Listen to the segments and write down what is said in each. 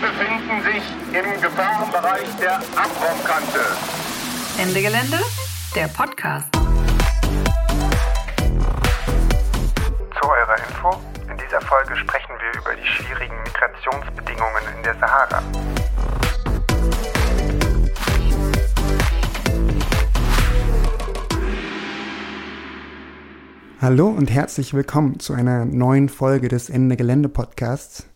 Befinden sich im Gefahrenbereich der Abraumkante. Ende Gelände, der Podcast. Zu eurer Info, in dieser Folge sprechen wir über die schwierigen Migrationsbedingungen in der Sahara. Hallo und herzlich willkommen zu einer neuen Folge des Ende Gelände Podcasts.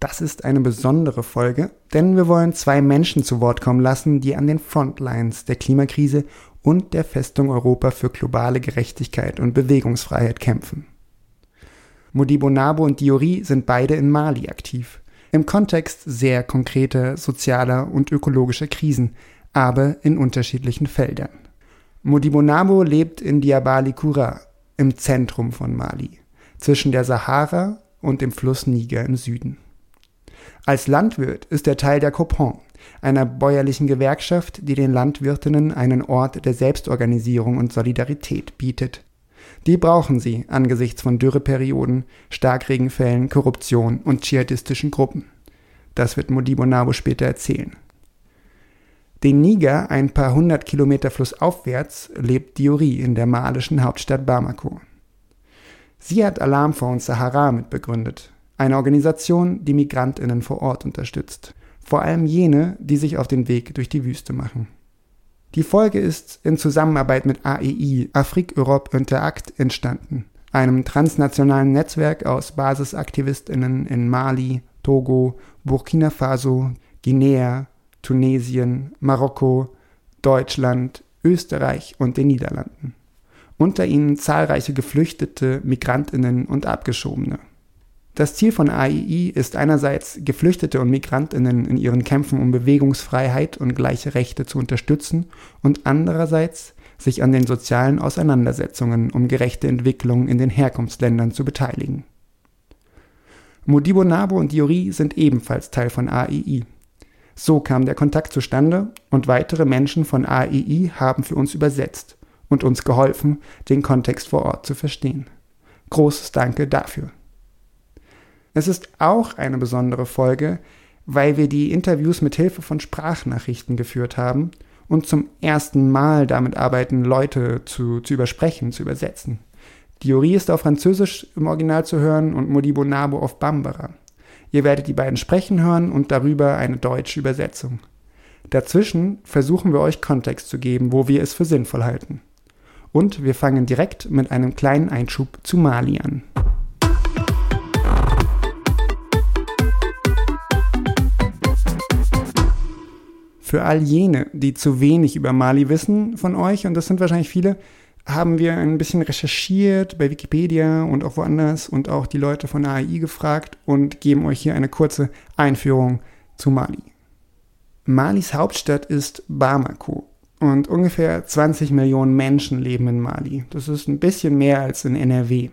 Das ist eine besondere Folge, denn wir wollen zwei Menschen zu Wort kommen lassen, die an den Frontlines der Klimakrise und der Festung Europa für globale Gerechtigkeit und Bewegungsfreiheit kämpfen. Modibo Nabo und Diori sind beide in Mali aktiv, im Kontext sehr konkreter sozialer und ökologischer Krisen, aber in unterschiedlichen Feldern. Modibo Nabo lebt in Diabali Kura, im Zentrum von Mali, zwischen der Sahara und dem Fluss Niger im Süden. Als Landwirt ist er Teil der Copon, einer bäuerlichen Gewerkschaft, die den Landwirtinnen einen Ort der Selbstorganisierung und Solidarität bietet. Die brauchen sie angesichts von Dürreperioden, Starkregenfällen, Korruption und dschihadistischen Gruppen. Das wird Modibo Nabo später erzählen. Den Niger, ein paar hundert Kilometer flussaufwärts, lebt Diori in der malischen Hauptstadt Bamako. Sie hat Alarm vor uns Sahara mitbegründet, eine Organisation, die Migrantinnen vor Ort unterstützt, vor allem jene, die sich auf den Weg durch die Wüste machen. Die Folge ist in Zusammenarbeit mit AEI, Afrique Europe Interact, entstanden, einem transnationalen Netzwerk aus Basisaktivistinnen in Mali, Togo, Burkina Faso, Guinea, Tunesien, Marokko, Deutschland, Österreich und den Niederlanden. Unter ihnen zahlreiche Geflüchtete, Migrantinnen und Abgeschobene. Das Ziel von AII ist einerseits, Geflüchtete und Migrantinnen in ihren Kämpfen um Bewegungsfreiheit und gleiche Rechte zu unterstützen und andererseits, sich an den sozialen Auseinandersetzungen um gerechte Entwicklung in den Herkunftsländern zu beteiligen. Modibo Nabo und Diori sind ebenfalls Teil von AII. So kam der Kontakt zustande und weitere Menschen von AEI haben für uns übersetzt und uns geholfen, den Kontext vor Ort zu verstehen. Großes Danke dafür. Es ist auch eine besondere Folge, weil wir die Interviews mit Hilfe von Sprachnachrichten geführt haben und zum ersten Mal damit arbeiten, Leute zu, zu übersprechen, zu übersetzen. Diori ist auf Französisch im Original zu hören und Modibo Nabo auf Bambara. Ihr werdet die beiden sprechen hören und darüber eine deutsche Übersetzung. Dazwischen versuchen wir euch Kontext zu geben, wo wir es für sinnvoll halten. Und wir fangen direkt mit einem kleinen Einschub zu Mali an. Für all jene, die zu wenig über Mali wissen von euch, und das sind wahrscheinlich viele, haben wir ein bisschen recherchiert bei Wikipedia und auch woanders und auch die Leute von AI gefragt und geben euch hier eine kurze Einführung zu Mali. Malis Hauptstadt ist Bamako und ungefähr 20 Millionen Menschen leben in Mali. Das ist ein bisschen mehr als in NRW.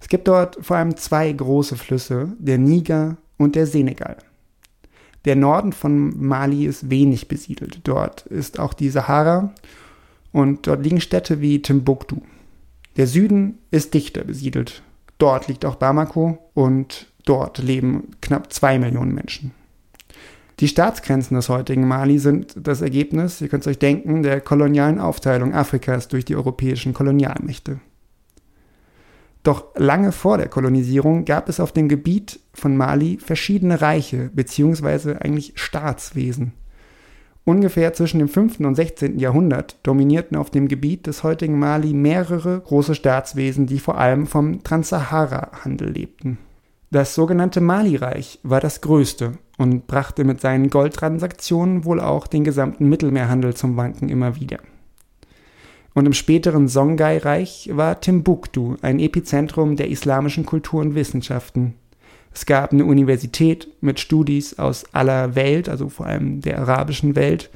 Es gibt dort vor allem zwei große Flüsse, der Niger und der Senegal. Der Norden von Mali ist wenig besiedelt. Dort ist auch die Sahara und dort liegen Städte wie Timbuktu. Der Süden ist dichter besiedelt. Dort liegt auch Bamako und dort leben knapp zwei Millionen Menschen. Die Staatsgrenzen des heutigen Mali sind das Ergebnis, ihr könnt es euch denken, der kolonialen Aufteilung Afrikas durch die europäischen Kolonialmächte. Doch lange vor der Kolonisierung gab es auf dem Gebiet von Mali verschiedene Reiche bzw. eigentlich Staatswesen. Ungefähr zwischen dem 5. und 16. Jahrhundert dominierten auf dem Gebiet des heutigen Mali mehrere große Staatswesen, die vor allem vom Transsahara-Handel lebten. Das sogenannte Mali-Reich war das größte und brachte mit seinen Goldtransaktionen wohl auch den gesamten Mittelmeerhandel zum Wanken immer wieder. Und im späteren Songhai-Reich war Timbuktu ein Epizentrum der islamischen Kultur und Wissenschaften, es gab eine Universität mit Studis aus aller Welt, also vor allem der arabischen Welt.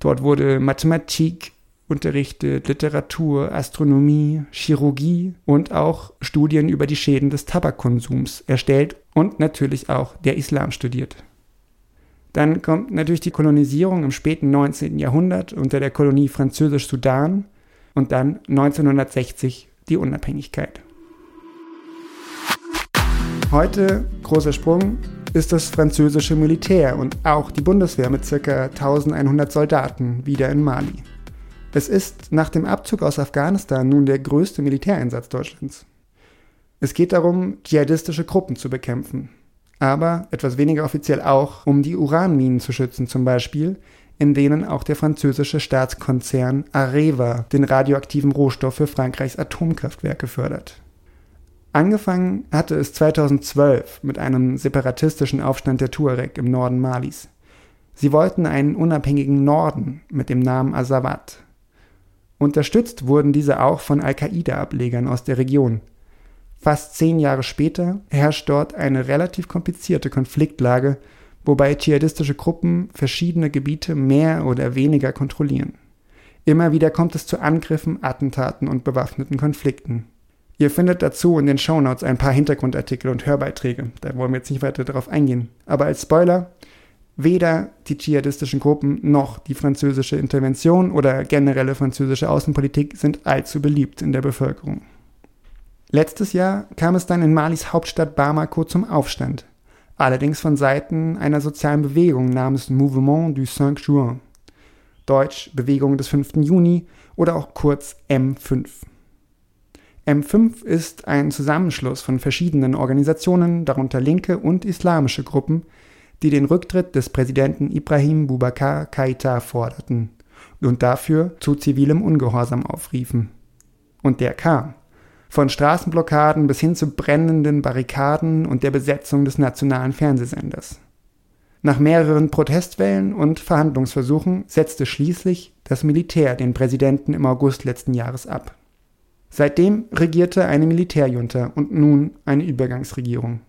Dort wurde Mathematik unterrichtet, Literatur, Astronomie, Chirurgie und auch Studien über die Schäden des Tabakkonsums erstellt und natürlich auch der Islam studiert. Dann kommt natürlich die Kolonisierung im späten 19. Jahrhundert unter der Kolonie Französisch-Sudan und dann 1960 die Unabhängigkeit. Heute, großer Sprung, ist das französische Militär und auch die Bundeswehr mit ca. 1100 Soldaten wieder in Mali. Es ist nach dem Abzug aus Afghanistan nun der größte Militäreinsatz Deutschlands. Es geht darum, dschihadistische Gruppen zu bekämpfen, aber etwas weniger offiziell auch, um die Uranminen zu schützen zum Beispiel, in denen auch der französische Staatskonzern Areva den radioaktiven Rohstoff für Frankreichs Atomkraftwerke fördert. Angefangen hatte es 2012 mit einem separatistischen Aufstand der Tuareg im Norden Malis. Sie wollten einen unabhängigen Norden mit dem Namen Azawad. Unterstützt wurden diese auch von Al-Qaida-Ablegern aus der Region. Fast zehn Jahre später herrscht dort eine relativ komplizierte Konfliktlage, wobei dschihadistische Gruppen verschiedene Gebiete mehr oder weniger kontrollieren. Immer wieder kommt es zu Angriffen, Attentaten und bewaffneten Konflikten. Ihr findet dazu in den Shownotes ein paar Hintergrundartikel und Hörbeiträge. Da wollen wir jetzt nicht weiter darauf eingehen. Aber als Spoiler, weder die dschihadistischen Gruppen noch die französische Intervention oder generelle französische Außenpolitik sind allzu beliebt in der Bevölkerung. Letztes Jahr kam es dann in Malis Hauptstadt Bamako zum Aufstand, allerdings von Seiten einer sozialen Bewegung namens Mouvement du 5 Juin, Deutsch Bewegung des 5. Juni oder auch kurz M5. M5 ist ein Zusammenschluss von verschiedenen Organisationen, darunter linke und islamische Gruppen, die den Rücktritt des Präsidenten Ibrahim Boubacar Keita forderten und dafür zu zivilem Ungehorsam aufriefen. Und der kam. Von Straßenblockaden bis hin zu brennenden Barrikaden und der Besetzung des nationalen Fernsehsenders. Nach mehreren Protestwellen und Verhandlungsversuchen setzte schließlich das Militär den Präsidenten im August letzten Jahres ab. Seitdem regierte eine Militärjunta und nun eine Übergangsregierung.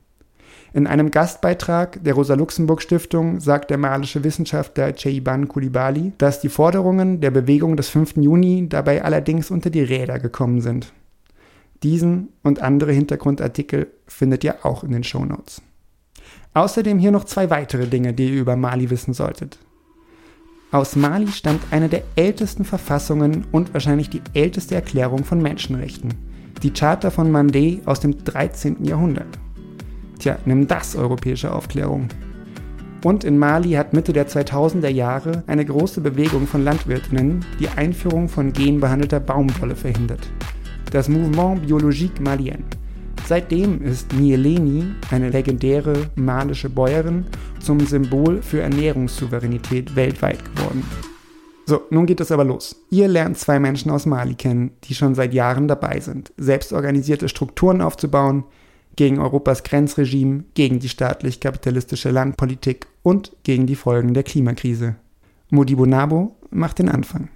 In einem Gastbeitrag der Rosa-Luxemburg-Stiftung sagt der malische Wissenschaftler Cheiban Kulibali, dass die Forderungen der Bewegung des 5. Juni dabei allerdings unter die Räder gekommen sind. Diesen und andere Hintergrundartikel findet ihr auch in den Shownotes. Außerdem hier noch zwei weitere Dinge, die ihr über Mali wissen solltet. Aus Mali stammt eine der ältesten Verfassungen und wahrscheinlich die älteste Erklärung von Menschenrechten, die Charta von Mandé aus dem 13. Jahrhundert. Tja, nimm das europäische Aufklärung. Und in Mali hat Mitte der 2000er Jahre eine große Bewegung von Landwirtinnen die Einführung von genbehandelter Baumwolle verhindert. Das Mouvement Biologique Malien. Seitdem ist Nieleni, eine legendäre malische Bäuerin, zum Symbol für Ernährungssouveränität weltweit geworden. So, nun geht es aber los. Ihr lernt zwei Menschen aus Mali kennen, die schon seit Jahren dabei sind, selbstorganisierte Strukturen aufzubauen, gegen Europas Grenzregime, gegen die staatlich-kapitalistische Landpolitik und gegen die Folgen der Klimakrise. Modibo Nabo macht den Anfang.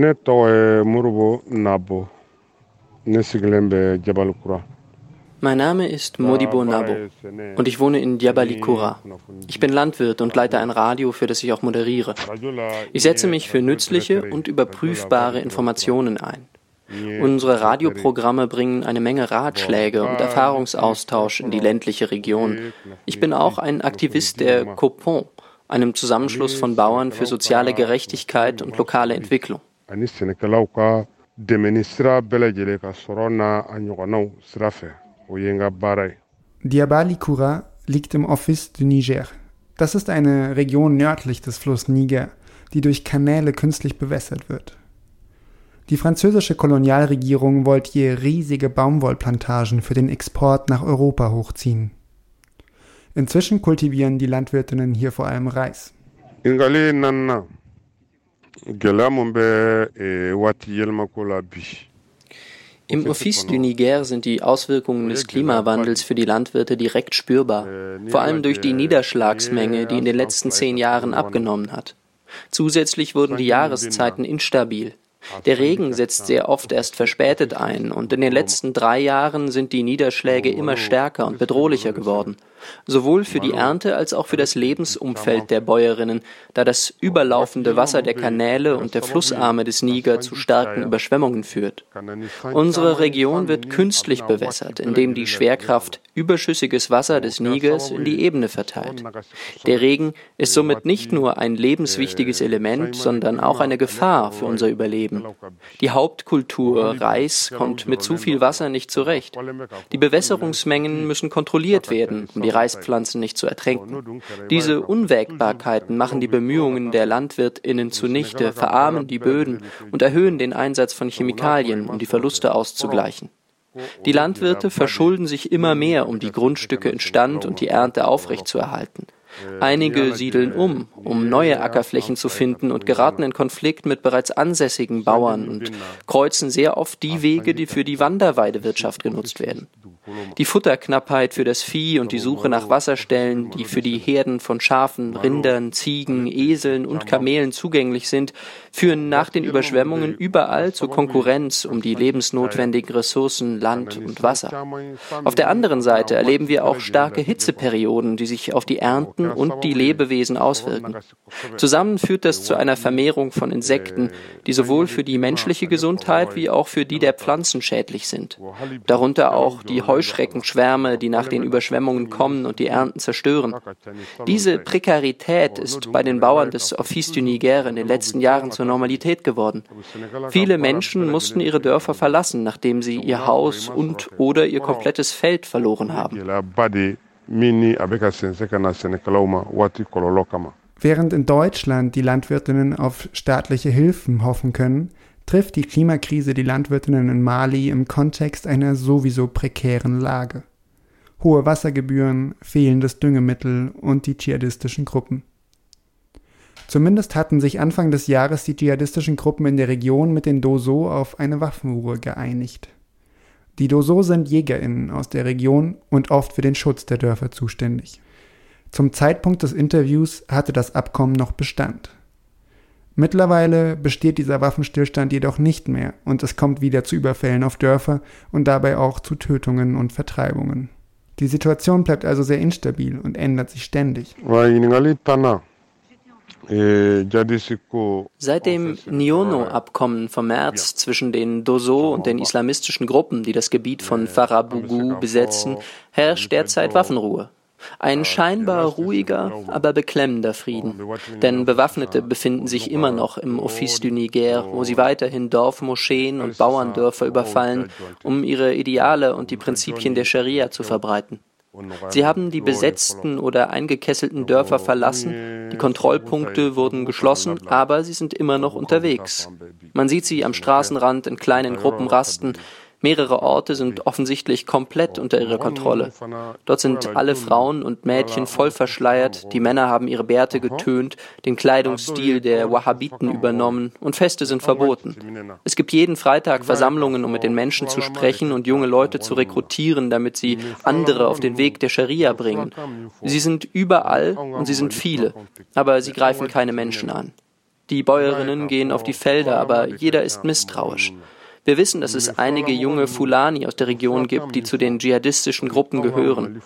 Ne tɔgɔ ye moribo nabo. Ne sigilen bɛ jabalikura Mein Name ist Modibo Nabo und ich wohne in Diabali Kura. Ich bin Landwirt und leite ein Radio, für das ich auch moderiere. Ich setze mich für nützliche und überprüfbare Informationen ein. Unsere Radioprogramme bringen eine Menge Ratschläge und Erfahrungsaustausch in die ländliche Region. Ich bin auch ein Aktivist der Copon, einem Zusammenschluss von Bauern für soziale Gerechtigkeit und lokale Entwicklung. Ani sɛnɛkɛlaw ka dɛmɛni sira bɛɛ lajɛlen ka sɔrɔ n'a a ɲɔgɔnnaw sira fɛ o ye n ka baara ye Diabali Kura liegt im Office du Niger. Das ist eine Region nördlich des Flusses Niger, die durch Kanäle künstlich bewässert wird. Die französische Kolonialregierung wollte hier riesige Baumwollplantagen für den Export nach Europa hochziehen. Inzwischen kultivieren die Landwirtinnen hier vor allem Reis. ngale nanna gɛlɛya mun bɛ eh, waati yɛlɛmako la bi. Im Office du Niger sind die Auswirkungen des Klimawandels für die Landwirte direkt spürbar, vor allem durch die Niederschlagsmenge, die in den letzten zehn Jahren abgenommen hat. Zusätzlich wurden die Jahreszeiten instabil. Der Regen setzt sehr oft erst verspätet ein und in den letzten drei Jahren sind die Niederschläge immer stärker und bedrohlicher geworden. sowohl für die Ernte als auch für das Lebensumfeld der Bäuerinnen, da das überlaufende Wasser der Kanäle und der Flussarme des Niger zu starken Überschwemmungen führt. Unsere Region wird künstlich bewässert, indem die Schwerkraft überschüssiges Wasser des Nigers in die Ebene verteilt. Der Regen ist somit nicht nur ein lebenswichtiges Element, sondern auch eine Gefahr für unser Überleben. Die Hauptkultur Reis kommt mit zu viel Wasser nicht zurecht. Die Bewässerungsmengen müssen kontrolliert werden, um die Reispflanzen nicht zu ertränken. Diese Unwägbarkeiten machen die Bemühungen der LandwirtInnen zunichte, verarmen die Böden und erhöhen den Einsatz von Chemikalien, um die Verluste auszugleichen. Die Landwirte verschulden sich immer mehr, um die Grundstücke instand und die Ernte aufrechtzuerhalten. Einige siedeln um, um neue Ackerflächen zu finden und geraten in Konflikt mit bereits ansässigen Bauern und kreuzen sehr oft die Wege, die für die Wanderweidewirtschaft genutzt werden. Die Futterknappheit für das Vieh und die Suche nach Wasserstellen, die für die Herden von Schafen, Rindern, Ziegen, Eseln und Kamelen zugänglich sind, führen nach den Überschwemmungen überall zur Konkurrenz um die lebensnotwendigen Ressourcen Land und Wasser. Auf der anderen Seite erleben wir auch starke Hitzeperioden, die sich auf die Ernten und die Lebewesen auswirken. Zusammen führt das zu einer Vermehrung von Insekten, die sowohl für die menschliche Gesundheit wie auch für die der Pflanzen schädlich sind. Darunter auch die Heuschreckenschwärme, die nach den Überschwemmungen kommen und die Ernten zerstören. Diese Prekarität ist bei den Bauern des Office du Niger in den letzten Jahren zur Normalität geworden. Viele Menschen mussten ihre Dörfer verlassen, nachdem sie ihr Haus und oder ihr komplettes Feld verloren haben. Während in Deutschland die Landwirtinnen auf staatliche Hilfen hoffen können, trifft die Klimakrise die Landwirtinnen in Mali im Kontext einer sowieso prekären Lage. Hohe Wassergebühren, fehlendes Düngemittel und die dschihadistischen Gruppen. Zumindest hatten sich Anfang des Jahres die dschihadistischen Gruppen in der Region mit den Doso auf eine Waffenruhe geeinigt. Die Doso sind JägerInnen aus der Region und oft für den Schutz der Dörfer zuständig. Zum Zeitpunkt des Interviews hatte das Abkommen noch Bestand. Mittlerweile besteht dieser Waffenstillstand jedoch nicht mehr und es kommt wieder zu Überfällen auf Dörfer und dabei auch zu Tötungen und Vertreibungen. Die Situation bleibt also sehr instabil und ändert sich ständig. Seit dem Niono-Abkommen vom März zwischen den Doso und den islamistischen Gruppen, die das Gebiet von Farabougou besetzen, herrscht derzeit Waffenruhe. Ein scheinbar ruhiger, aber beklemmender Frieden. Denn Bewaffnete befinden sich immer noch im Office du Niger, wo sie weiterhin Dorfmoscheen und Bauerndörfer überfallen, um ihre Ideale und die Prinzipien der Scharia zu verbreiten. Sie haben die besetzten oder eingekesselten Dörfer verlassen, die Kontrollpunkte wurden geschlossen, aber sie sind immer noch unterwegs. Man sieht sie am Straßenrand in kleinen Gruppen rasten, Mehrere Orte sind offensichtlich komplett unter ihrer Kontrolle. Dort sind alle Frauen und Mädchen voll verschleiert, die Männer haben ihre Bärte getönt, den Kleidungsstil der Wahhabiten übernommen. und Feste sind verboten. Es gibt jeden Freitag Versammlungen, um mit den Menschen zu sprechen und junge Leute zu rekrutieren, damit sie andere auf den Weg der Scharia bringen. Sie sind überall und sie sind viele, aber sie greifen keine Menschen an. Die Bäuerinnen gehen auf die Felder, aber jeder ist misstrauisch. Wir wissen, dass es einige junge Fulani aus der Region gibt, die zu den dschihadistischen Gruppen gehören.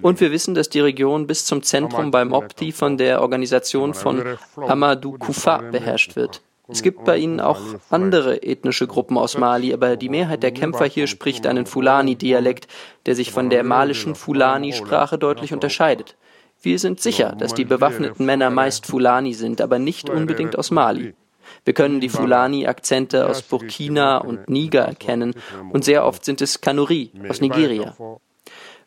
Und wir wissen, dass die Region bis zum Zentrum beim Opti von der Organisation von Amadou Kufa beherrscht wird. Es gibt bei ihnen auch andere ethnische Gruppen aus Mali, aber die Mehrheit der Kämpfer hier spricht einen Fulani-Dialekt, der sich von der malischen Fulani-Sprache deutlich unterscheidet. Wir sind sicher, dass die bewaffneten Männer meist Fulani sind, aber nicht unbedingt aus Mali. Wir können die Fulani-Akzente aus Burkina und Niger erkennen und sehr oft sind es Kanuri aus Nigeria.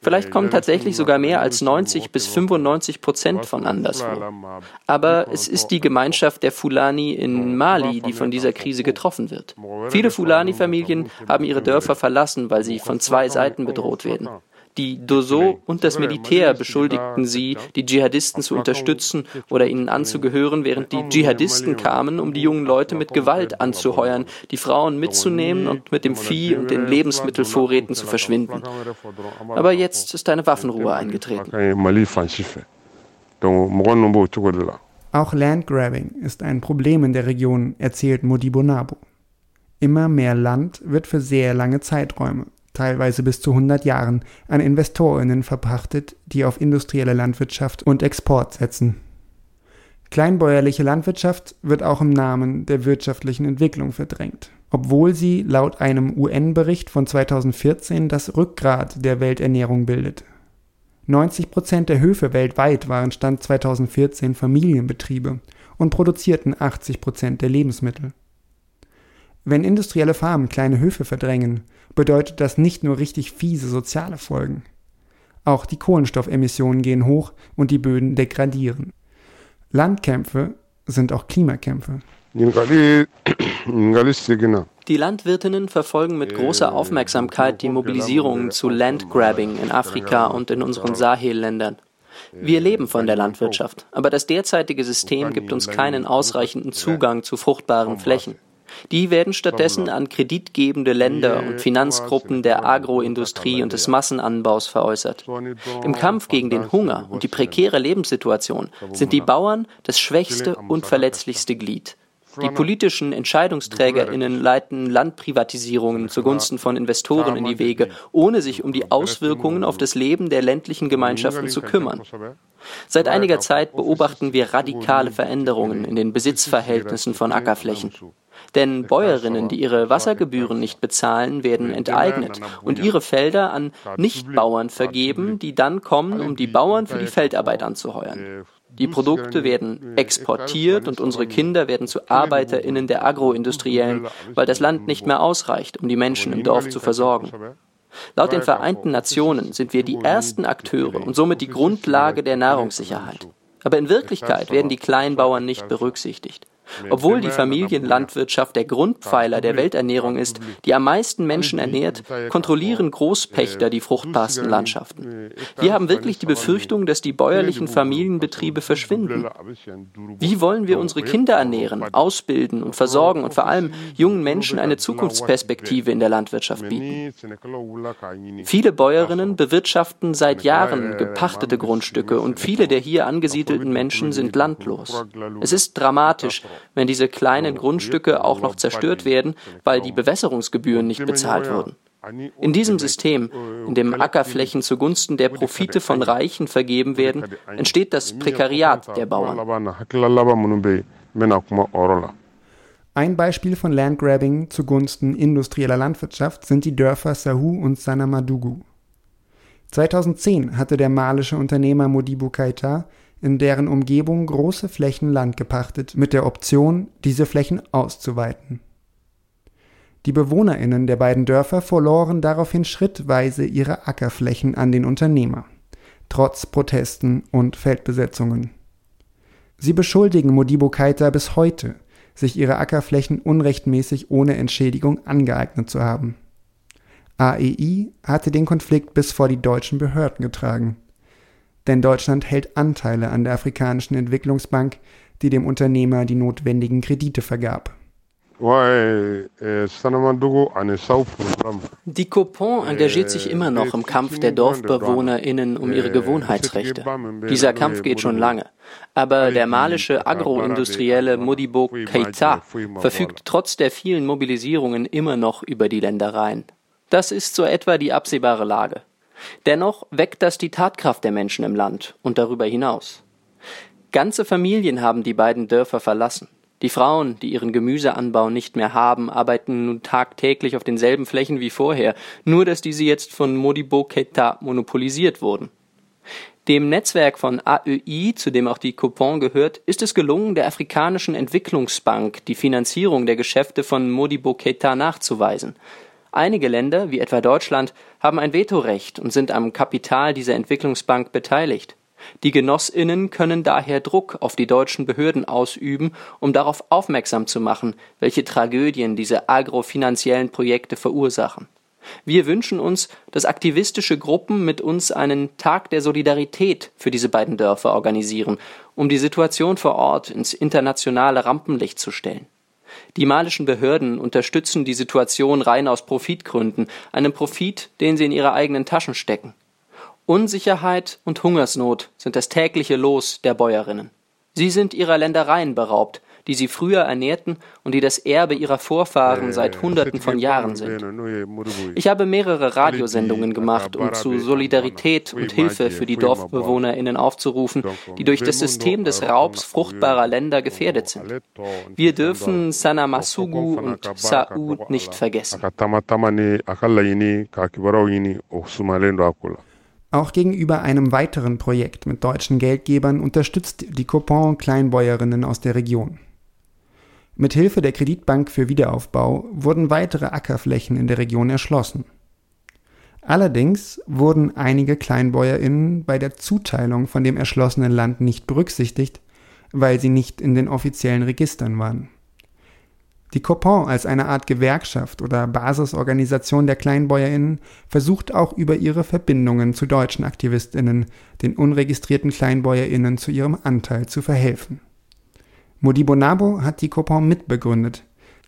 Vielleicht kommen tatsächlich sogar mehr als 90 bis 95 Prozent von anderswo. Aber es ist die Gemeinschaft der Fulani in Mali, die von dieser Krise getroffen wird. Viele Fulani-Familien haben ihre Dörfer verlassen, weil sie von zwei Seiten bedroht werden. Die Doso und das Militär beschuldigten sie, die Dschihadisten zu unterstützen oder ihnen anzugehören, während die Dschihadisten kamen, um die jungen Leute mit Gewalt anzuheuern, die Frauen mitzunehmen und mit dem Vieh und den Lebensmittelvorräten zu verschwinden. Aber jetzt ist eine Waffenruhe eingetreten. Auch Landgrabbing ist ein Problem in der Region, erzählt Modibo Nabo. Immer mehr Land wird für sehr lange Zeiträume teilweise bis zu 100 Jahren, an Investorinnen verpachtet, die auf industrielle Landwirtschaft und Export setzen. Kleinbäuerliche Landwirtschaft wird auch im Namen der wirtschaftlichen Entwicklung verdrängt, obwohl sie laut einem UN-Bericht von 2014 das Rückgrat der Welternährung bildet. 90 Prozent der Höfe weltweit waren Stand 2014 Familienbetriebe und produzierten 80 Prozent der Lebensmittel. Wenn industrielle Farmen kleine Höfe verdrängen, bedeutet das nicht nur richtig fiese soziale Folgen. Auch die Kohlenstoffemissionen gehen hoch und die Böden degradieren. Landkämpfe sind auch Klimakämpfe. Die Landwirtinnen verfolgen mit großer Aufmerksamkeit die Mobilisierungen zu Landgrabbing in Afrika und in unseren Sahelländern. Wir leben von der Landwirtschaft, aber das derzeitige System gibt uns keinen ausreichenden Zugang zu fruchtbaren Flächen. Die werden stattdessen an kreditgebende Länder und Finanzgruppen der Agroindustrie und des Massenanbaus veräußert. Im Kampf gegen den Hunger und die prekäre Lebenssituation sind die Bauern das schwächste und verletzlichste Glied. Die politischen EntscheidungsträgerInnen leiten Landprivatisierungen zugunsten von Investoren in die Wege, ohne sich um die Auswirkungen auf das Leben der ländlichen Gemeinschaften zu kümmern. Seit einiger Zeit beobachten wir radikale Veränderungen in den Besitzverhältnissen von Ackerflächen. Denn Bäuerinnen, die ihre Wassergebühren nicht bezahlen, werden enteignet und ihre Felder an Nichtbauern vergeben, die dann kommen, um die Bauern für die Feldarbeit anzuheuern. Die Produkte werden exportiert und unsere Kinder werden zu Arbeiterinnen der Agroindustriellen, weil das Land nicht mehr ausreicht, um die Menschen im Dorf zu versorgen. Laut den Vereinten Nationen sind wir die ersten Akteure und somit die Grundlage der Nahrungssicherheit. Aber in Wirklichkeit werden die Kleinbauern nicht berücksichtigt. Obwohl die Familienlandwirtschaft der Grundpfeiler der Welternährung ist, die am meisten Menschen ernährt, kontrollieren Großpächter die fruchtbarsten Landschaften. Wir haben wirklich die Befürchtung, dass die bäuerlichen Familienbetriebe verschwinden. Wie wollen wir unsere Kinder ernähren, ausbilden und versorgen und vor allem jungen Menschen eine Zukunftsperspektive in der Landwirtschaft bieten? Viele Bäuerinnen bewirtschaften seit Jahren gepachtete Grundstücke und viele der hier angesiedelten Menschen sind landlos. Es ist dramatisch, wenn diese kleinen Grundstücke auch noch zerstört werden, weil die Bewässerungsgebühren nicht bezahlt wurden. In diesem System, in dem Ackerflächen zugunsten der Profite von Reichen vergeben werden, entsteht das Prekariat der Bauern. Ein Beispiel von Landgrabbing zugunsten industrieller Landwirtschaft sind die Dörfer Sahu und Sanamadugu. 2010 hatte der malische Unternehmer Modibo Keita in deren Umgebung große Flächen Land gepachtet, mit der Option, diese Flächen auszuweiten. Die BewohnerInnen der beiden Dörfer verloren daraufhin schrittweise ihre Ackerflächen an den Unternehmer, trotz Protesten und Feldbesetzungen. Sie beschuldigen Modibo Keita bis heute, sich ihre Ackerflächen unrechtmäßig ohne Entschädigung angeeignet zu haben. AEI hatte den Konflikt bis vor die deutschen Behörden getragen denn Deutschland hält Anteile an der Afrikanischen Entwicklungsbank, die dem Unternehmer die notwendigen Kredite vergab. Die Copon engagiert sich immer noch im Kampf der DorfbewohnerInnen um ihre Gewohnheitsrechte. Dieser Kampf geht schon lange. Aber der malische Agroindustrielle Modibo Keita verfügt trotz der vielen Mobilisierungen immer noch über die Ländereien. Das ist so etwa die absehbare Lage. Dennoch weckt das die Tatkraft der Menschen im Land und darüber hinaus. Ganze Familien haben die beiden Dörfer verlassen. Die Frauen, die ihren Gemüseanbau nicht mehr haben, arbeiten nun tagtäglich auf denselben Flächen wie vorher, nur dass diese jetzt von Modibo Keita monopolisiert wurden. Dem Netzwerk von AEI, zu dem auch die Coupon gehört, ist es gelungen, der Afrikanischen Entwicklungsbank die Finanzierung der Geschäfte von Modibo Keita nachzuweisen. Einige Länder, wie etwa Deutschland, haben ein Vetorecht und sind am Kapital dieser Entwicklungsbank beteiligt. Die Genossinnen können daher Druck auf die deutschen Behörden ausüben, um darauf aufmerksam zu machen, welche Tragödien diese agrofinanziellen Projekte verursachen. Wir wünschen uns, dass aktivistische Gruppen mit uns einen Tag der Solidarität für diese beiden Dörfer organisieren, um die Situation vor Ort ins internationale Rampenlicht zu stellen. Die malischen Behörden unterstützen die Situation rein aus Profitgründen, einem Profit, den sie in ihre eigenen Taschen stecken. Unsicherheit und Hungersnot sind das tägliche Los der Bäuerinnen. Sie sind ihrer Ländereien beraubt, die sie früher ernährten und die das Erbe ihrer Vorfahren seit Hunderten von Jahren sind. Ich habe mehrere Radiosendungen gemacht, um zu Solidarität und Hilfe für die DorfbewohnerInnen aufzurufen, die durch das System des Raubs fruchtbarer Länder gefährdet sind. Wir dürfen Sanamasugu und Saud nicht vergessen. Auch gegenüber einem weiteren Projekt mit deutschen Geldgebern unterstützt die Copon Kleinbäuerinnen aus der Region. Mit Hilfe der Kreditbank für Wiederaufbau wurden weitere Ackerflächen in der Region erschlossen. Allerdings wurden einige Kleinbäuerinnen bei der Zuteilung von dem erschlossenen Land nicht berücksichtigt, weil sie nicht in den offiziellen Registern waren. Die Copon als eine Art Gewerkschaft oder Basisorganisation der Kleinbäuerinnen versucht auch über ihre Verbindungen zu deutschen Aktivistinnen den unregistrierten Kleinbäuerinnen zu ihrem Anteil zu verhelfen. Modibo Nabo hat die Copon mitbegründet.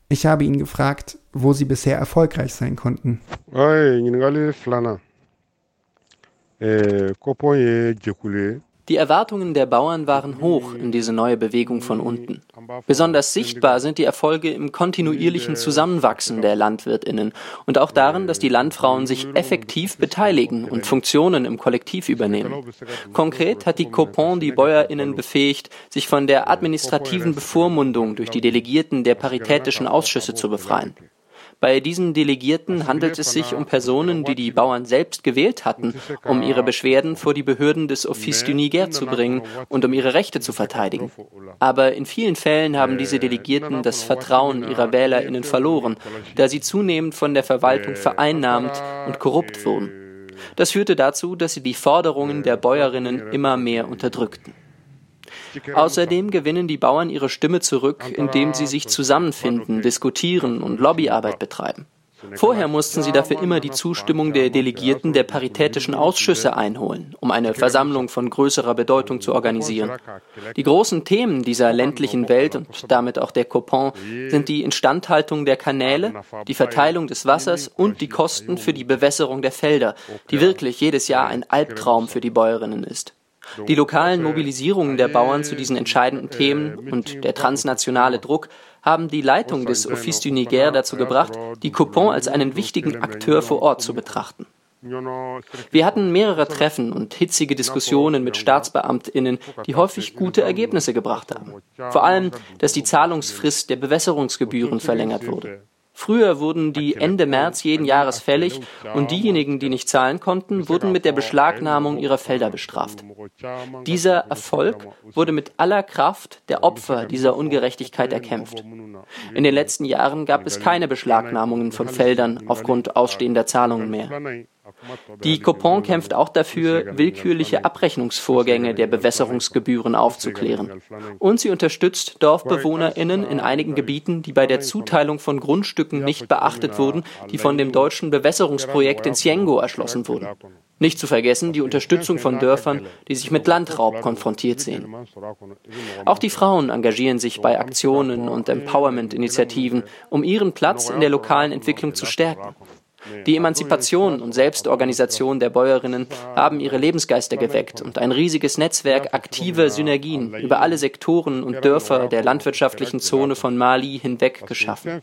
Ich habe ihn gefragt, wo sie bisher erfolgreich sein konnten. Die Erwartungen der Bauern waren hoch in diese neue Bewegung von unten. Besonders sichtbar sind die Erfolge im kontinuierlichen Zusammenwachsen der Landwirtinnen und auch darin, dass die Landfrauen sich effektiv beteiligen und Funktionen im Kollektiv übernehmen. Konkret hat die Copon die Bäuerinnen befähigt, sich von der administrativen Bevormundung durch die Delegierten der paritätischen Ausschüsse zu befreien. Bei diesen Delegierten handelt es sich um Personen, die die Bauern selbst gewählt hatten, um ihre Beschwerden vor die Behörden des Office du Niger zu bringen und um ihre Rechte zu verteidigen. Aber in vielen Fällen haben diese Delegierten das Vertrauen ihrer WählerInnen verloren, da sie zunehmend von der Verwaltung vereinnahmt und korrupt wurden. Das führte dazu, dass sie die Forderungen der Bäuerinnen immer mehr unterdrückten. Außerdem gewinnen die Bauern ihre Stimme zurück, indem sie sich zusammenfinden, diskutieren und Lobbyarbeit betreiben. Vorher mussten sie dafür immer die Zustimmung der Delegierten der paritätischen Ausschüsse einholen, um eine Versammlung von größerer Bedeutung zu organisieren. Die großen Themen dieser ländlichen Welt und damit auch der Copon sind die Instandhaltung der Kanäle, die Verteilung des Wassers und die Kosten für die Bewässerung der Felder, die wirklich jedes Jahr ein Albtraum für die Bäuerinnen ist. Die lokalen Mobilisierungen der Bauern zu diesen entscheidenden Themen und der transnationale Druck haben die Leitung des Office du Niger dazu gebracht, die Coupon als einen wichtigen Akteur vor Ort zu betrachten. Wir hatten mehrere Treffen und hitzige Diskussionen mit Staatsbeamtinnen, die häufig gute Ergebnisse gebracht haben. Vor allem, dass die Zahlungsfrist der Bewässerungsgebühren verlängert wurde. Früher wurden die Ende März jeden Jahres fällig und diejenigen, die nicht zahlen konnten, wurden mit der Beschlagnahmung ihrer Felder bestraft. Dieser Erfolg wurde mit aller Kraft der Opfer dieser Ungerechtigkeit erkämpft. In den letzten Jahren gab es keine Beschlagnahmungen von Feldern aufgrund ausstehender Zahlungen mehr. Die Copon kämpft auch dafür, willkürliche Abrechnungsvorgänge der Bewässerungsgebühren aufzuklären. Und sie unterstützt DorfbewohnerInnen in einigen Gebieten, die bei der Zuteilung von Grundstücken nicht beachtet wurden, die von dem deutschen Bewässerungsprojekt in Ciengo erschlossen wurden. Nicht zu vergessen die Unterstützung von Dörfern, die sich mit Landraub konfrontiert sehen. Auch die Frauen engagieren sich bei Aktionen und Empowerment-Initiativen, um ihren Platz in der lokalen Entwicklung zu stärken. Die Emanzipation und Selbstorganisation der Bäuerinnen haben ihre Lebensgeister geweckt und ein riesiges Netzwerk aktiver Synergien über alle Sektoren und Dörfer der landwirtschaftlichen Zone von Mali hinweg geschaffen.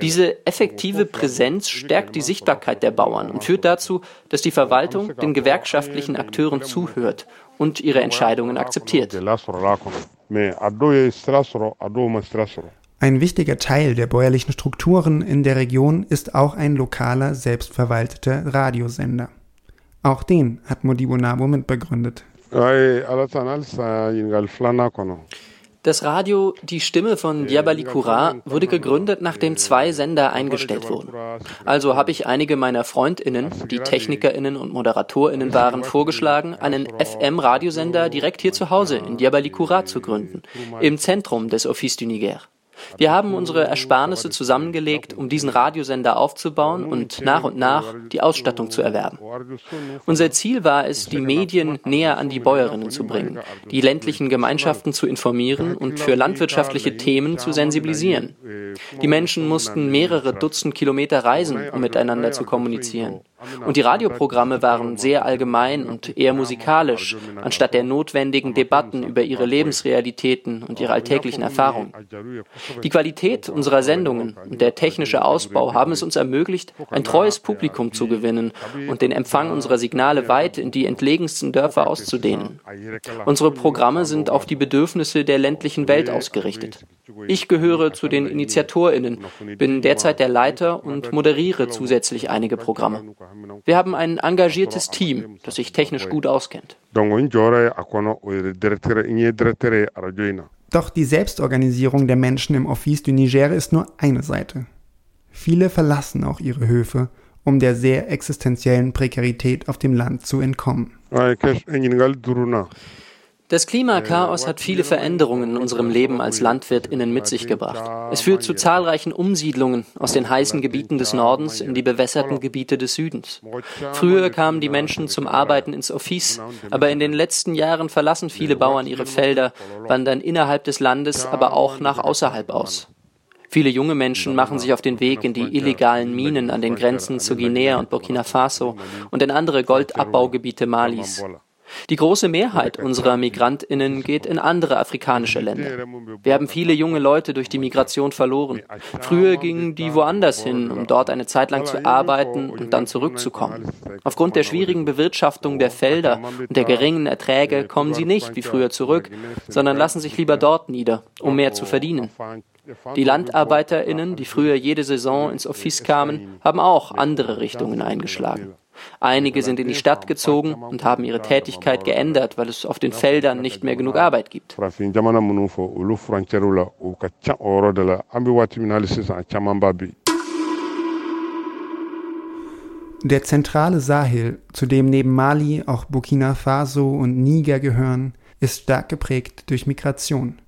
Diese effektive Präsenz stärkt die Sichtbarkeit der Bauern und führt dazu, dass die Verwaltung den gewerkschaftlichen Akteuren zuhört und ihre Entscheidungen akzeptiert. Ein wichtiger Teil der bäuerlichen Strukturen in der Region ist auch ein lokaler, selbstverwalteter Radiosender. Auch den hat Modibo Nabo mitbegründet. Das Radio Die Stimme von Diabali Kura wurde gegründet, nachdem zwei Sender eingestellt wurden. Also habe ich einige meiner Freundinnen, die Technikerinnen und Moderatorinnen waren, vorgeschlagen, einen FM-Radiosender direkt hier zu Hause in Diabali Kura zu gründen, im Zentrum des Office du Niger. Wir haben unsere Ersparnisse zusammengelegt, um diesen Radiosender aufzubauen und nach und nach die Ausstattung zu erwerben. Unser Ziel war es, die Medien näher an die Bäuerinnen zu bringen, die ländlichen Gemeinschaften zu informieren und für landwirtschaftliche Themen zu sensibilisieren. Die Menschen mussten mehrere Dutzend Kilometer reisen, um miteinander zu kommunizieren. Und die Radioprogramme waren sehr allgemein und eher musikalisch, anstatt der notwendigen Debatten über ihre Lebensrealitäten und ihre alltäglichen Erfahrungen. Die Qualität unserer Sendungen und der technische Ausbau haben es uns ermöglicht, ein treues Publikum zu gewinnen und den Empfang unserer Signale weit in die entlegensten Dörfer auszudehnen. Unsere Programme sind auf die Bedürfnisse der ländlichen Welt ausgerichtet. Ich gehöre zu den InitiatorInnen, bin derzeit der Leiter und moderiere zusätzlich einige Programme. Wir haben ein engagiertes Team, das sich technisch gut auskennt. Doch die Selbstorganisierung der Menschen im Office du Niger ist nur eine Seite. Viele verlassen auch ihre Höfe, um der sehr existenziellen Prekarität auf dem Land zu entkommen. Das Klimakaos hat viele Veränderungen in unserem Leben als LandwirtInnen mit sich gebracht. Es führt zu zahlreichen Umsiedlungen aus den heißen Gebieten des Nordens in die bewässerten Gebiete des Südens. Früher kamen die Menschen zum Arbeiten ins Office, aber in den letzten Jahren verlassen viele Bauern ihre Felder, wandern innerhalb des Landes, aber auch nach außerhalb aus. Viele junge Menschen machen sich auf den Weg in die illegalen Minen an den Grenzen zu Guinea und Burkina Faso und in andere Goldabbaugebiete Malis. Die große Mehrheit unserer Migrantinnen geht in andere afrikanische Länder. Wir haben viele junge Leute durch die Migration verloren. Früher gingen die woanders hin, um dort eine Zeit lang zu arbeiten und dann zurückzukommen. Aufgrund der schwierigen Bewirtschaftung der Felder und der geringen Erträge kommen sie nicht wie früher zurück, sondern lassen sich lieber dort nieder, um mehr zu verdienen. Die LandarbeiterInnen, die früher jede Saison ins Office kamen, haben auch andere Richtungen eingeschlagen. Einige sind in die Stadt gezogen und haben ihre Tätigkeit geändert, weil es auf den Feldern nicht mehr genug Arbeit gibt. Der zentrale Sahel, zu dem neben Mali auch Burkina Faso und Niger gehören, ist stark geprägt durch Migration.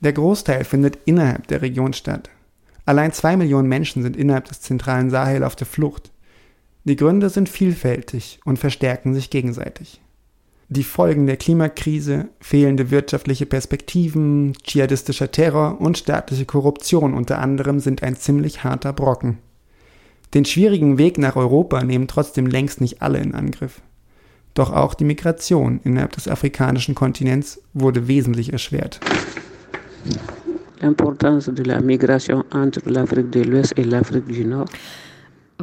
Der Großteil findet innerhalb der Region statt. Allein zwei Millionen Menschen sind innerhalb des zentralen Sahel auf der Flucht. Die Gründe sind vielfältig und verstärken sich gegenseitig. Die Folgen der Klimakrise, fehlende wirtschaftliche Perspektiven, dschihadistischer Terror und staatliche Korruption unter anderem sind ein ziemlich harter Brocken. Den schwierigen Weg nach Europa nehmen trotzdem längst nicht alle in Angriff. Doch auch die Migration innerhalb des afrikanischen Kontinents wurde wesentlich erschwert. L'importance de la migration entre l'Afrique de l'Ouest et l'Afrique du Nord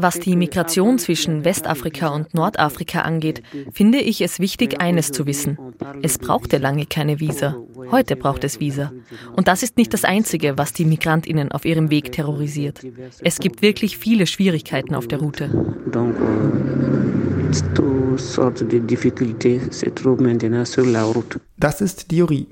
was die Migration zwischen Westafrika und Nordafrika angeht, finde ich es wichtig, eines zu wissen. Es brauchte lange keine Visa. Heute braucht es Visa. Und das ist nicht das Einzige, was die Migrantinnen auf ihrem Weg terrorisiert. Es gibt wirklich viele Schwierigkeiten auf der Route. Das ist Diori,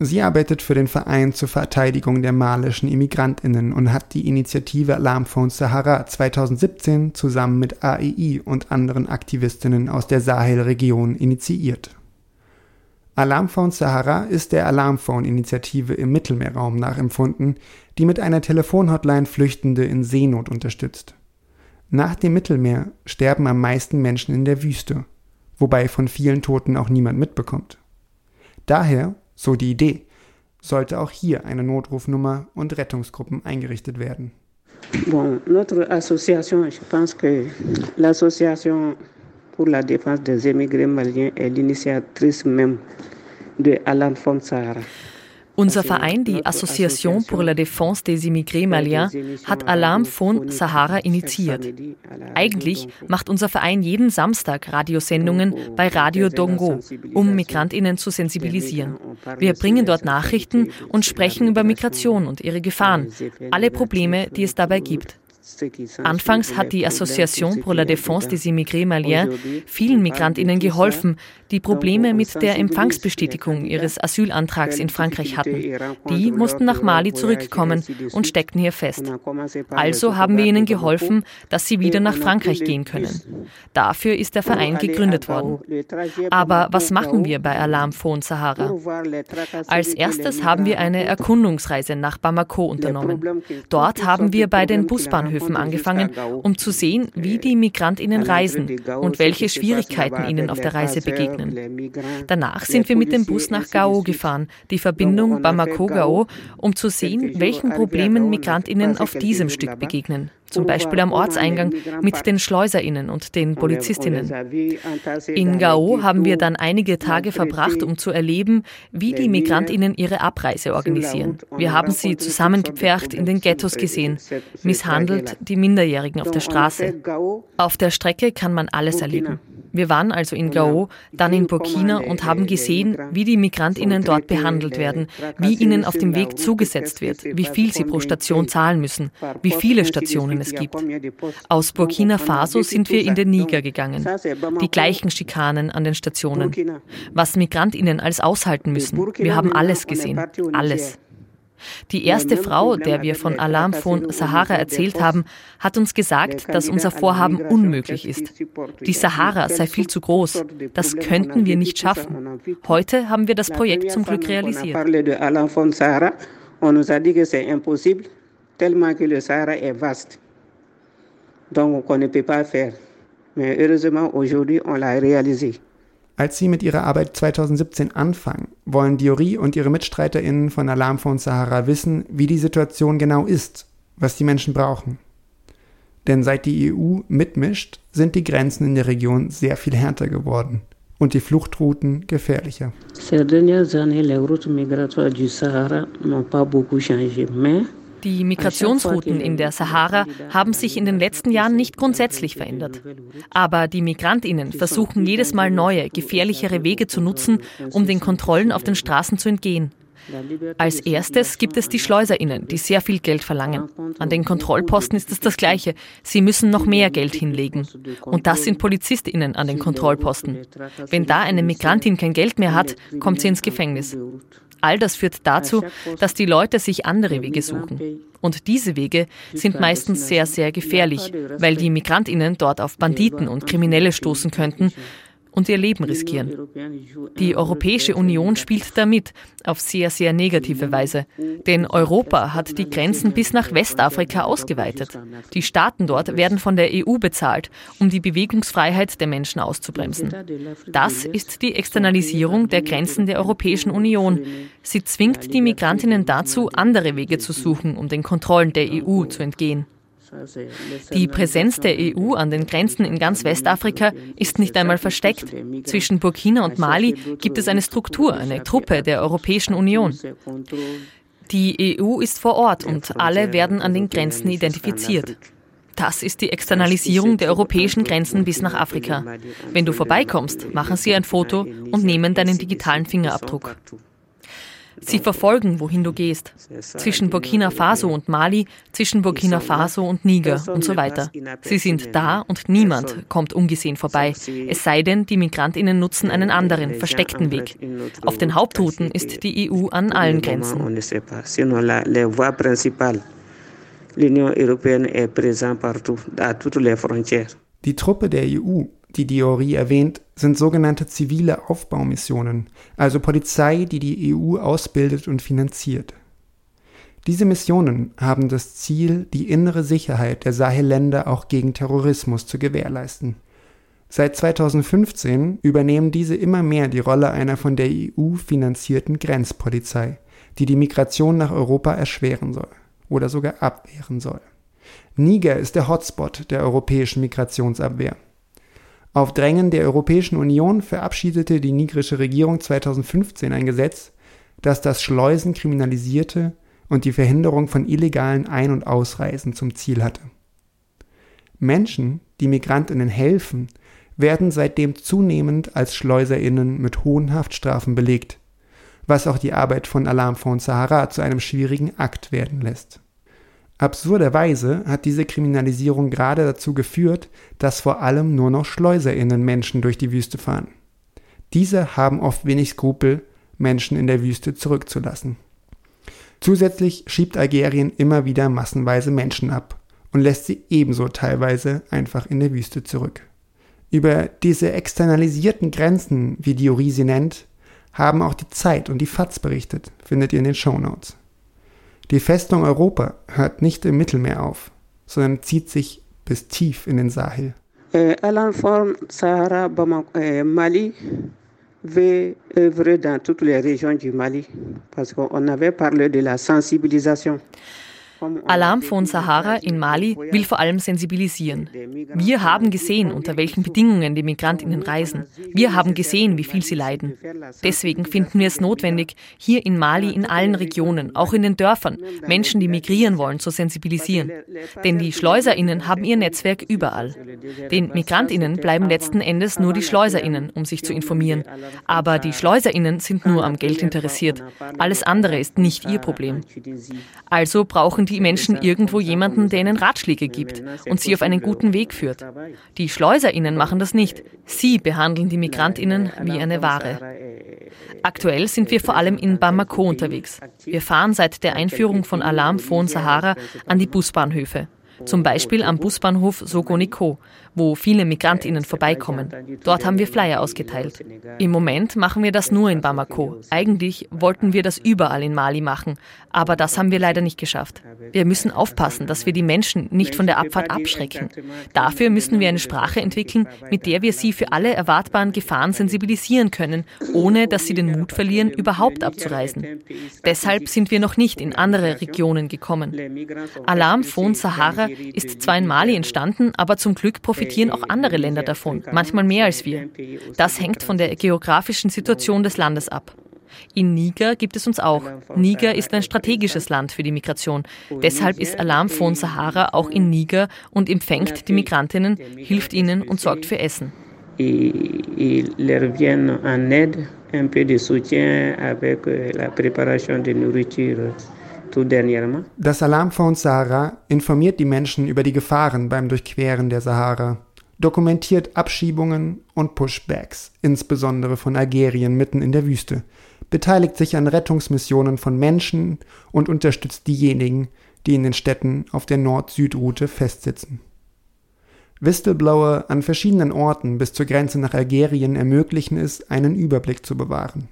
Sie arbeitet für den Verein zur Verteidigung der malischen Immigrantinnen und hat die Initiative Alarmphone Sahara 2017 zusammen mit AEI und anderen Aktivistinnen aus der Sahelregion initiiert. Alarmphone Sahara ist der Alarmphone-Initiative im Mittelmeerraum nachempfunden, die mit einer Telefonhotline Flüchtende in Seenot unterstützt. Nach dem Mittelmeer sterben am meisten Menschen in der Wüste, wobei von vielen Toten auch niemand mitbekommt. Daher so die Idee, sollte auch hier eine Notrufnummer und Rettungsgruppen eingerichtet werden. Bon, notre association, je pense que l'association pour la défense des émigrés maliens est l'initiatrice même de Alarm Fond Sahara. Unser Verein, die Association pour la Défense des Immigrés Maliens, hat Alarm von Sahara initiiert. Eigentlich macht unser Verein jeden Samstag Radiosendungen bei Radio Dongo, um Migrantinnen zu sensibilisieren. Wir bringen dort Nachrichten und sprechen über Migration und ihre Gefahren, alle Probleme, die es dabei gibt. Anfangs hat die Association pour la défense des immigrés maliens vielen Migrantinnen geholfen, die Probleme mit der Empfangsbestätigung ihres Asylantrags in Frankreich hatten. Die mussten nach Mali zurückkommen und steckten hier fest. Also haben wir ihnen geholfen, dass sie wieder nach Frankreich gehen können. Dafür ist der Verein gegründet worden. Aber was machen wir bei Alarm Phone Sahara? Als erstes haben wir eine Erkundungsreise nach Bamako unternommen. Dort haben wir bei den Busbahnhöfen Bahnhöfen angefangen, um zu sehen, wie die Migrantinnen reisen und welche Schwierigkeiten ihnen auf der Reise begegnen. Danach sind wir mit dem Bus nach Gao gefahren, die Verbindung Bamako-Gao, um zu sehen, welchen Problemen Migrantinnen auf diesem Stück begegnen zum Beispiel am Ortseingang mit den Schleuserinnen und den Polizistinnen. In Gao haben wir dann einige Tage verbracht, um zu erleben, wie die Migrantinnen ihre Abreise organisieren. Wir haben sie zusammengepfercht in den Ghettos gesehen, misshandelt die Minderjährigen auf der Straße. Auf der Strecke kann man alles erleben. Wir waren also in Gao, dann in Burkina und haben gesehen, wie die Migrantinnen dort behandelt werden, wie ihnen auf dem Weg zugesetzt wird, wie viel sie pro Station zahlen müssen, wie viele Stationen es gibt. Aus Burkina Faso sind wir in den Niger gegangen. Die gleichen Schikanen an den Stationen. Was Migrantinnen als aushalten müssen. Wir haben alles gesehen. Alles. Die erste Frau, der wir von Alarm von Sahara erzählt haben, hat uns gesagt, dass unser Vorhaben unmöglich ist. Die Sahara sei viel zu groß. Das könnten wir nicht schaffen. Heute haben wir das Projekt zum Glück realisiert. Donc on ne peut pas faire. Mais heureusement, aujourd'hui, on l'a réalisé. Als sie mit ihrer Arbeit 2017 anfangen, wollen Diori und ihre MitstreiterInnen von Alarm von Sahara wissen, wie die Situation genau ist, was die Menschen brauchen. Denn seit die EU mitmischt, sind die Grenzen in der Region sehr viel härter geworden und die Fluchtrouten gefährlicher. Ces dernières années, les routes migratoires du Sahara n'ont pas beaucoup changé, mais die Migrationsrouten in der Sahara haben sich in den letzten Jahren nicht grundsätzlich verändert. Aber die Migrantinnen versuchen jedes Mal neue, gefährlichere Wege zu nutzen, um den Kontrollen auf den Straßen zu entgehen. Als erstes gibt es die Schleuserinnen, die sehr viel Geld verlangen. An den Kontrollposten ist es das Gleiche. Sie müssen noch mehr Geld hinlegen. Und das sind Polizistinnen an den Kontrollposten. Wenn da eine Migrantin kein Geld mehr hat, kommt sie ins Gefängnis. All das führt dazu, dass die Leute sich andere Wege suchen. Und diese Wege sind meistens sehr, sehr gefährlich, weil die Migrantinnen dort auf Banditen und Kriminelle stoßen könnten und ihr Leben riskieren. Die Europäische Union spielt damit auf sehr, sehr negative Weise. Denn Europa hat die Grenzen bis nach Westafrika ausgeweitet. Die Staaten dort werden von der EU bezahlt, um die Bewegungsfreiheit der Menschen auszubremsen. Das ist die Externalisierung der Grenzen der Europäischen Union. Sie zwingt die Migrantinnen dazu, andere Wege zu suchen, um den Kontrollen der EU zu entgehen. Die Präsenz der EU an den Grenzen in ganz Westafrika ist nicht einmal versteckt. Zwischen Burkina und Mali gibt es eine Struktur, eine Truppe der Europäischen Union. Die EU ist vor Ort und alle werden an den Grenzen identifiziert. Das ist die Externalisierung der europäischen Grenzen bis nach Afrika. Wenn du vorbeikommst, machen sie ein Foto und nehmen deinen digitalen Fingerabdruck. Sie verfolgen, wohin du gehst. Zwischen Burkina Faso und Mali, zwischen Burkina Faso und Niger und so weiter. Sie sind da und niemand kommt ungesehen vorbei. Es sei denn, die Migrantinnen nutzen einen anderen, versteckten Weg. Auf den Hauptrouten ist die EU an allen Grenzen. Die Truppe der EU die Diori erwähnt, sind sogenannte zivile Aufbaumissionen, also Polizei, die die EU ausbildet und finanziert. Diese Missionen haben das Ziel, die innere Sicherheit der Sahelländer auch gegen Terrorismus zu gewährleisten. Seit 2015 übernehmen diese immer mehr die Rolle einer von der EU finanzierten Grenzpolizei, die die Migration nach Europa erschweren soll oder sogar abwehren soll. Niger ist der Hotspot der europäischen Migrationsabwehr. Auf Drängen der Europäischen Union verabschiedete die nigrische Regierung 2015 ein Gesetz, das das Schleusen kriminalisierte und die Verhinderung von illegalen Ein- und Ausreisen zum Ziel hatte. Menschen, die Migrantinnen helfen, werden seitdem zunehmend als Schleuserinnen mit hohen Haftstrafen belegt, was auch die Arbeit von Alarm von Sahara zu einem schwierigen Akt werden lässt. Absurderweise hat diese Kriminalisierung gerade dazu geführt, dass vor allem nur noch SchleuserInnen Menschen durch die Wüste fahren. Diese haben oft wenig Skrupel, Menschen in der Wüste zurückzulassen. Zusätzlich schiebt Algerien immer wieder massenweise Menschen ab und lässt sie ebenso teilweise einfach in der Wüste zurück. Über diese externalisierten Grenzen, wie Diori sie nennt, haben auch die Zeit und die FAZ berichtet, findet ihr in den Shownotes. Die Festung Europa hört nicht im Mittelmeer auf. sondern zieht sich bis tief in den Sahel. Alarm von Sahara in Mali will vor allem sensibilisieren. Wir haben gesehen, unter welchen Bedingungen die Migrantinnen reisen. Wir haben gesehen, wie viel sie leiden. Deswegen finden wir es notwendig, hier in Mali in allen Regionen, auch in den Dörfern, Menschen, die migrieren wollen, zu sensibilisieren. Denn die Schleuserinnen haben ihr Netzwerk überall. Den Migrantinnen bleiben letzten Endes nur die Schleuserinnen, um sich zu informieren. Aber die Schleuserinnen sind nur am Geld interessiert. Alles andere ist nicht ihr Problem. Also brauchen die Menschen irgendwo jemanden, der ihnen Ratschläge gibt und sie auf einen guten Weg führt. Die Schleuserinnen machen das nicht. Sie behandeln die Migrantinnen wie eine Ware. Aktuell sind wir vor allem in Bamako unterwegs. Wir fahren seit der Einführung von Alarm von Sahara an die Busbahnhöfe. Zum Beispiel am Busbahnhof Sogoniko, wo viele Migrantinnen vorbeikommen. Dort haben wir Flyer ausgeteilt. Im Moment machen wir das nur in Bamako. Eigentlich wollten wir das überall in Mali machen, aber das haben wir leider nicht geschafft. Wir müssen aufpassen, dass wir die Menschen nicht von der Abfahrt abschrecken. Dafür müssen wir eine Sprache entwickeln, mit der wir sie für alle erwartbaren Gefahren sensibilisieren können, ohne dass sie den Mut verlieren, überhaupt abzureisen. Deshalb sind wir noch nicht in andere Regionen gekommen. Alarm von Sahara ist zwar in Mali entstanden, aber zum Glück profitieren auch andere Länder davon, manchmal mehr als wir. Das hängt von der geografischen Situation des Landes ab. In Niger gibt es uns auch. Niger ist ein strategisches Land für die Migration. Deshalb ist Alarm von Sahara auch in Niger und empfängt die Migrantinnen, hilft ihnen und sorgt für Essen. Das Alarmfonds Sahara informiert die Menschen über die Gefahren beim Durchqueren der Sahara, dokumentiert Abschiebungen und Pushbacks, insbesondere von Algerien mitten in der Wüste, beteiligt sich an Rettungsmissionen von Menschen und unterstützt diejenigen, die in den Städten auf der Nord-Süd-Route festsitzen. Whistleblower an verschiedenen Orten bis zur Grenze nach Algerien ermöglichen es, einen Überblick zu bewahren.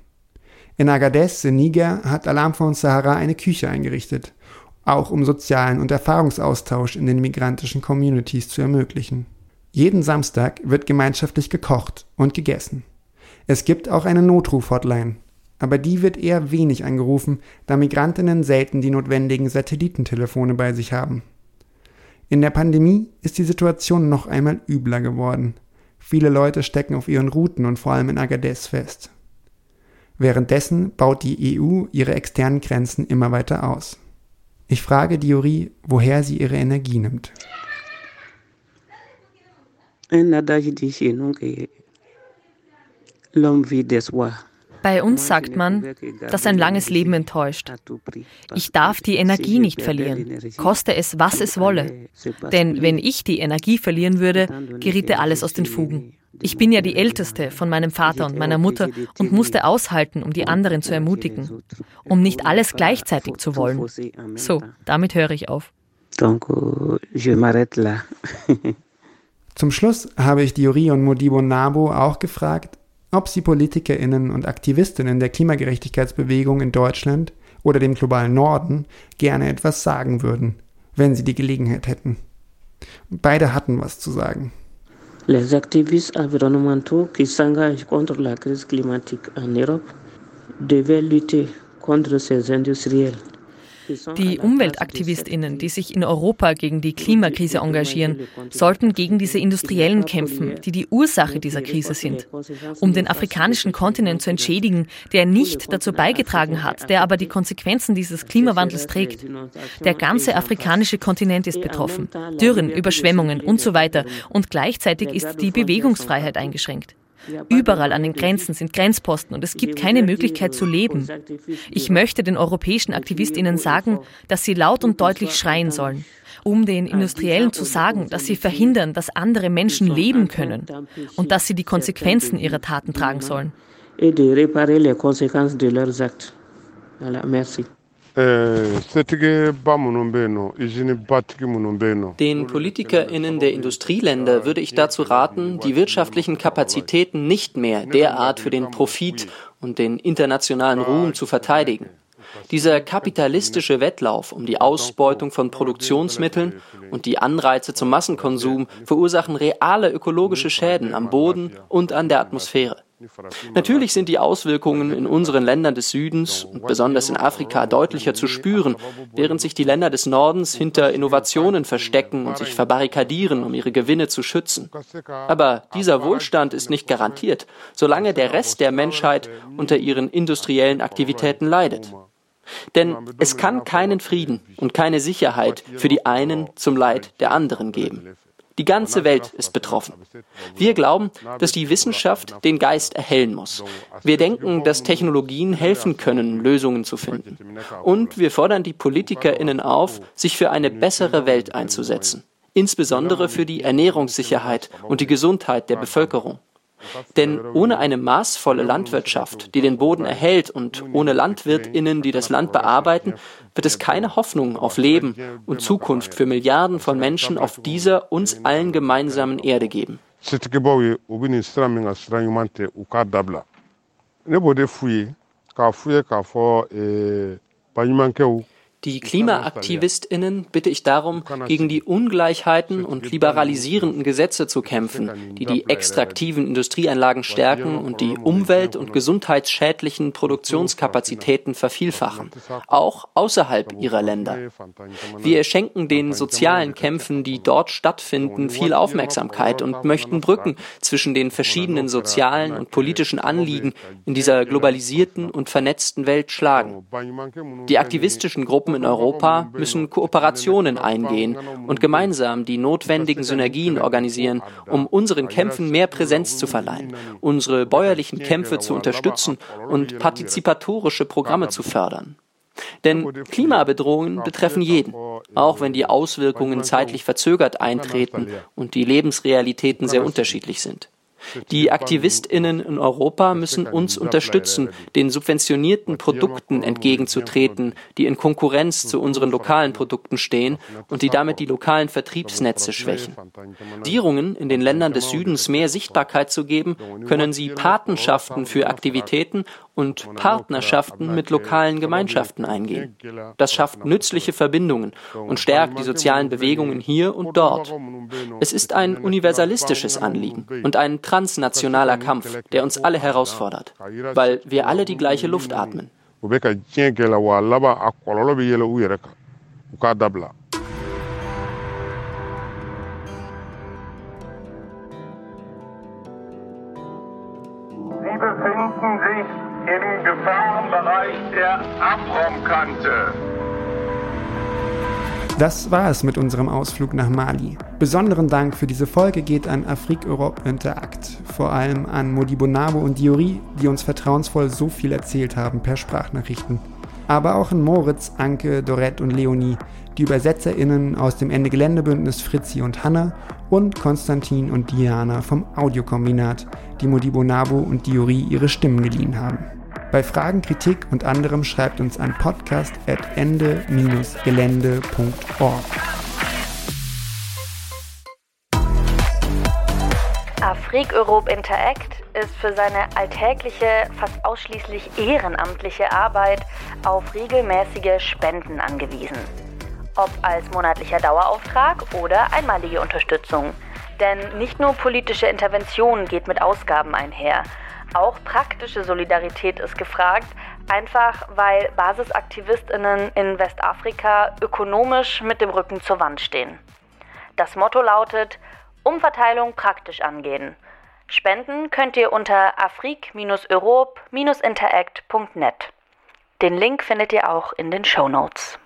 In Agadez in Niger hat Alarm von Sahara eine Küche eingerichtet, auch um sozialen und Erfahrungsaustausch in den migrantischen Communities zu ermöglichen. Jeden Samstag wird gemeinschaftlich gekocht und gegessen. Es gibt auch eine Notruf-Hotline, aber die wird eher wenig angerufen, da Migrantinnen selten die notwendigen Satellitentelefone bei sich haben. In der Pandemie ist die Situation noch einmal übler geworden. Viele Leute stecken auf ihren Routen und vor allem in Agadez fest. Währenddessen baut die EU ihre externen Grenzen immer weiter aus. Ich frage Diori, woher sie ihre Energie nimmt. D'espoir. Bei uns sagt man, dass ein langes Leben enttäuscht. Ich darf die Energie nicht verlieren, koste es, was es wolle. Denn wenn ich die Energie verlieren würde, geriete alles aus den Fugen. Ich bin ja die Älteste von meinem Vater und meiner Mutter und musste aushalten, um die anderen zu ermutigen, um nicht alles gleichzeitig zu wollen. So, damit höre ich auf. Zum Schluss habe ich Diori und Modibo Nabo auch gefragt, ob sie PolitikerInnen und Aktivistinnen der Klimagerechtigkeitsbewegung in Deutschland oder dem globalen Norden gerne etwas sagen würden, wenn sie die Gelegenheit hätten. Beide hatten was zu sagen. Les activistes environnementaux qui s'engagent contre la crise climatique en Europe devaient lutter contre ces industriels die Umweltaktivistinnen, die sich in Europa gegen die Klimakrise engagieren, sollten gegen diese Industriellen kämpfen, die die Ursache dieser Krise sind, um den afrikanischen Kontinent zu entschädigen, der nicht dazu beigetragen hat, der aber die Konsequenzen dieses Klimawandels trägt. Der ganze afrikanische Kontinent ist betroffen. Dürren, Überschwemmungen und so weiter. Und gleichzeitig ist die Bewegungsfreiheit eingeschränkt. Überall an den Grenzen sind Grenzposten und es gibt keine Möglichkeit zu leben. Ich möchte den europäischen Aktivistinnen sagen, dass sie laut und deutlich schreien sollen, um den Industriellen zu sagen, dass sie verhindern, dass andere Menschen leben können und dass sie die Konsequenzen ihrer Taten tragen sollen. Merci. Den PolitikerInnen der Industrieländer würde ich dazu raten, die wirtschaftlichen Kapazitäten nicht mehr derart für den Profit und den internationalen Ruhm zu verteidigen. Dieser kapitalistische Wettlauf um die Ausbeutung von Produktionsmitteln und die Anreize zum Massenkonsum verursachen reale ökologische Schäden am Boden und an der Atmosphäre. Natürlich sind die Auswirkungen in unseren Ländern des Südens und besonders in Afrika deutlicher zu spüren, während sich die Länder des Nordens hinter Innovationen verstecken und sich verbarrikadieren, um ihre Gewinne zu schützen. Aber dieser Wohlstand ist nicht garantiert, solange der Rest der Menschheit unter ihren industriellen Aktivitäten leidet. Denn es kann keinen Frieden und keine Sicherheit für die einen zum Leid der anderen geben. Die ganze Welt ist betroffen. Wir glauben, dass die Wissenschaft den Geist erhellen muss. Wir denken, dass Technologien helfen können, Lösungen zu finden. Und wir fordern die PolitikerInnen auf, sich für eine bessere Welt einzusetzen. Insbesondere für die Ernährungssicherheit und die Gesundheit der Bevölkerung. Denn ohne eine maßvolle Landwirtschaft, die den Boden erhält und ohne Landwirtinnen, die das Land bearbeiten, wird es keine Hoffnung auf Leben und Zukunft für Milliarden von Menschen auf dieser uns allen gemeinsamen Erde geben. Die KlimaaktivistInnen bitte ich darum, gegen die Ungleichheiten und liberalisierenden Gesetze zu kämpfen, die die extraktiven Industrieanlagen stärken und die umwelt- und gesundheitsschädlichen Produktionskapazitäten vervielfachen, auch außerhalb ihrer Länder. Wir schenken den sozialen Kämpfen, die dort stattfinden, viel Aufmerksamkeit und möchten Brücken zwischen den verschiedenen sozialen und politischen Anliegen in dieser globalisierten und vernetzten Welt schlagen. Die aktivistischen Gruppen in Europa müssen Kooperationen eingehen und gemeinsam die notwendigen Synergien organisieren, um unseren Kämpfen mehr Präsenz zu verleihen, unsere bäuerlichen Kämpfe zu unterstützen und partizipatorische Programme zu fördern. Denn Klimabedrohungen betreffen jeden, auch wenn die Auswirkungen zeitlich verzögert eintreten und die Lebensrealitäten sehr unterschiedlich sind. Die AktivistInnen in Europa müssen uns unterstützen, den subventionierten Produkten entgegenzutreten, die in Konkurrenz zu unseren lokalen Produkten stehen und die damit die lokalen Vertriebsnetze schwächen. Regierungen in den Ländern des Südens mehr Sichtbarkeit zu geben, können sie Patenschaften für Aktivitäten und Partnerschaften mit lokalen Gemeinschaften eingehen. Das schafft nützliche Verbindungen und stärkt die sozialen Bewegungen hier und dort. Es ist ein universalistisches Anliegen und ein transnationaler Kampf, der uns alle herausfordert, weil wir alle die gleiche Luft atmen. Der Abraumkante. Das war es mit unserem Ausflug nach Mali. Besonderen Dank für diese Folge geht an Afrique Europe Interact, vor allem an Modibo Nabo und Diori, die uns vertrauensvoll so viel erzählt haben per Sprachnachrichten. Aber auch an Moritz, Anke, Dorette und Leonie, die ÜbersetzerInnen aus dem Ende Geländebündnis Fritzi und Hanna und Konstantin und Diana vom Audiokombinat, die Modibo Nabo und Diori ihre Stimmen geliehen haben. Bei Fragen, Kritik und anderem schreibt uns an podcast.ende-gelände.org. Afrique Europe Interact ist für seine alltägliche, fast ausschließlich ehrenamtliche Arbeit auf regelmäßige Spenden angewiesen. Ob als monatlicher Dauerauftrag oder einmalige Unterstützung. Denn nicht nur politische Intervention geht mit Ausgaben einher. Auch praktische Solidarität ist gefragt, einfach weil Basisaktivistinnen in Westafrika ökonomisch mit dem Rücken zur Wand stehen. Das Motto lautet Umverteilung praktisch angehen. Spenden könnt ihr unter afrique-europe-interact.net. Den Link findet ihr auch in den Show Notes.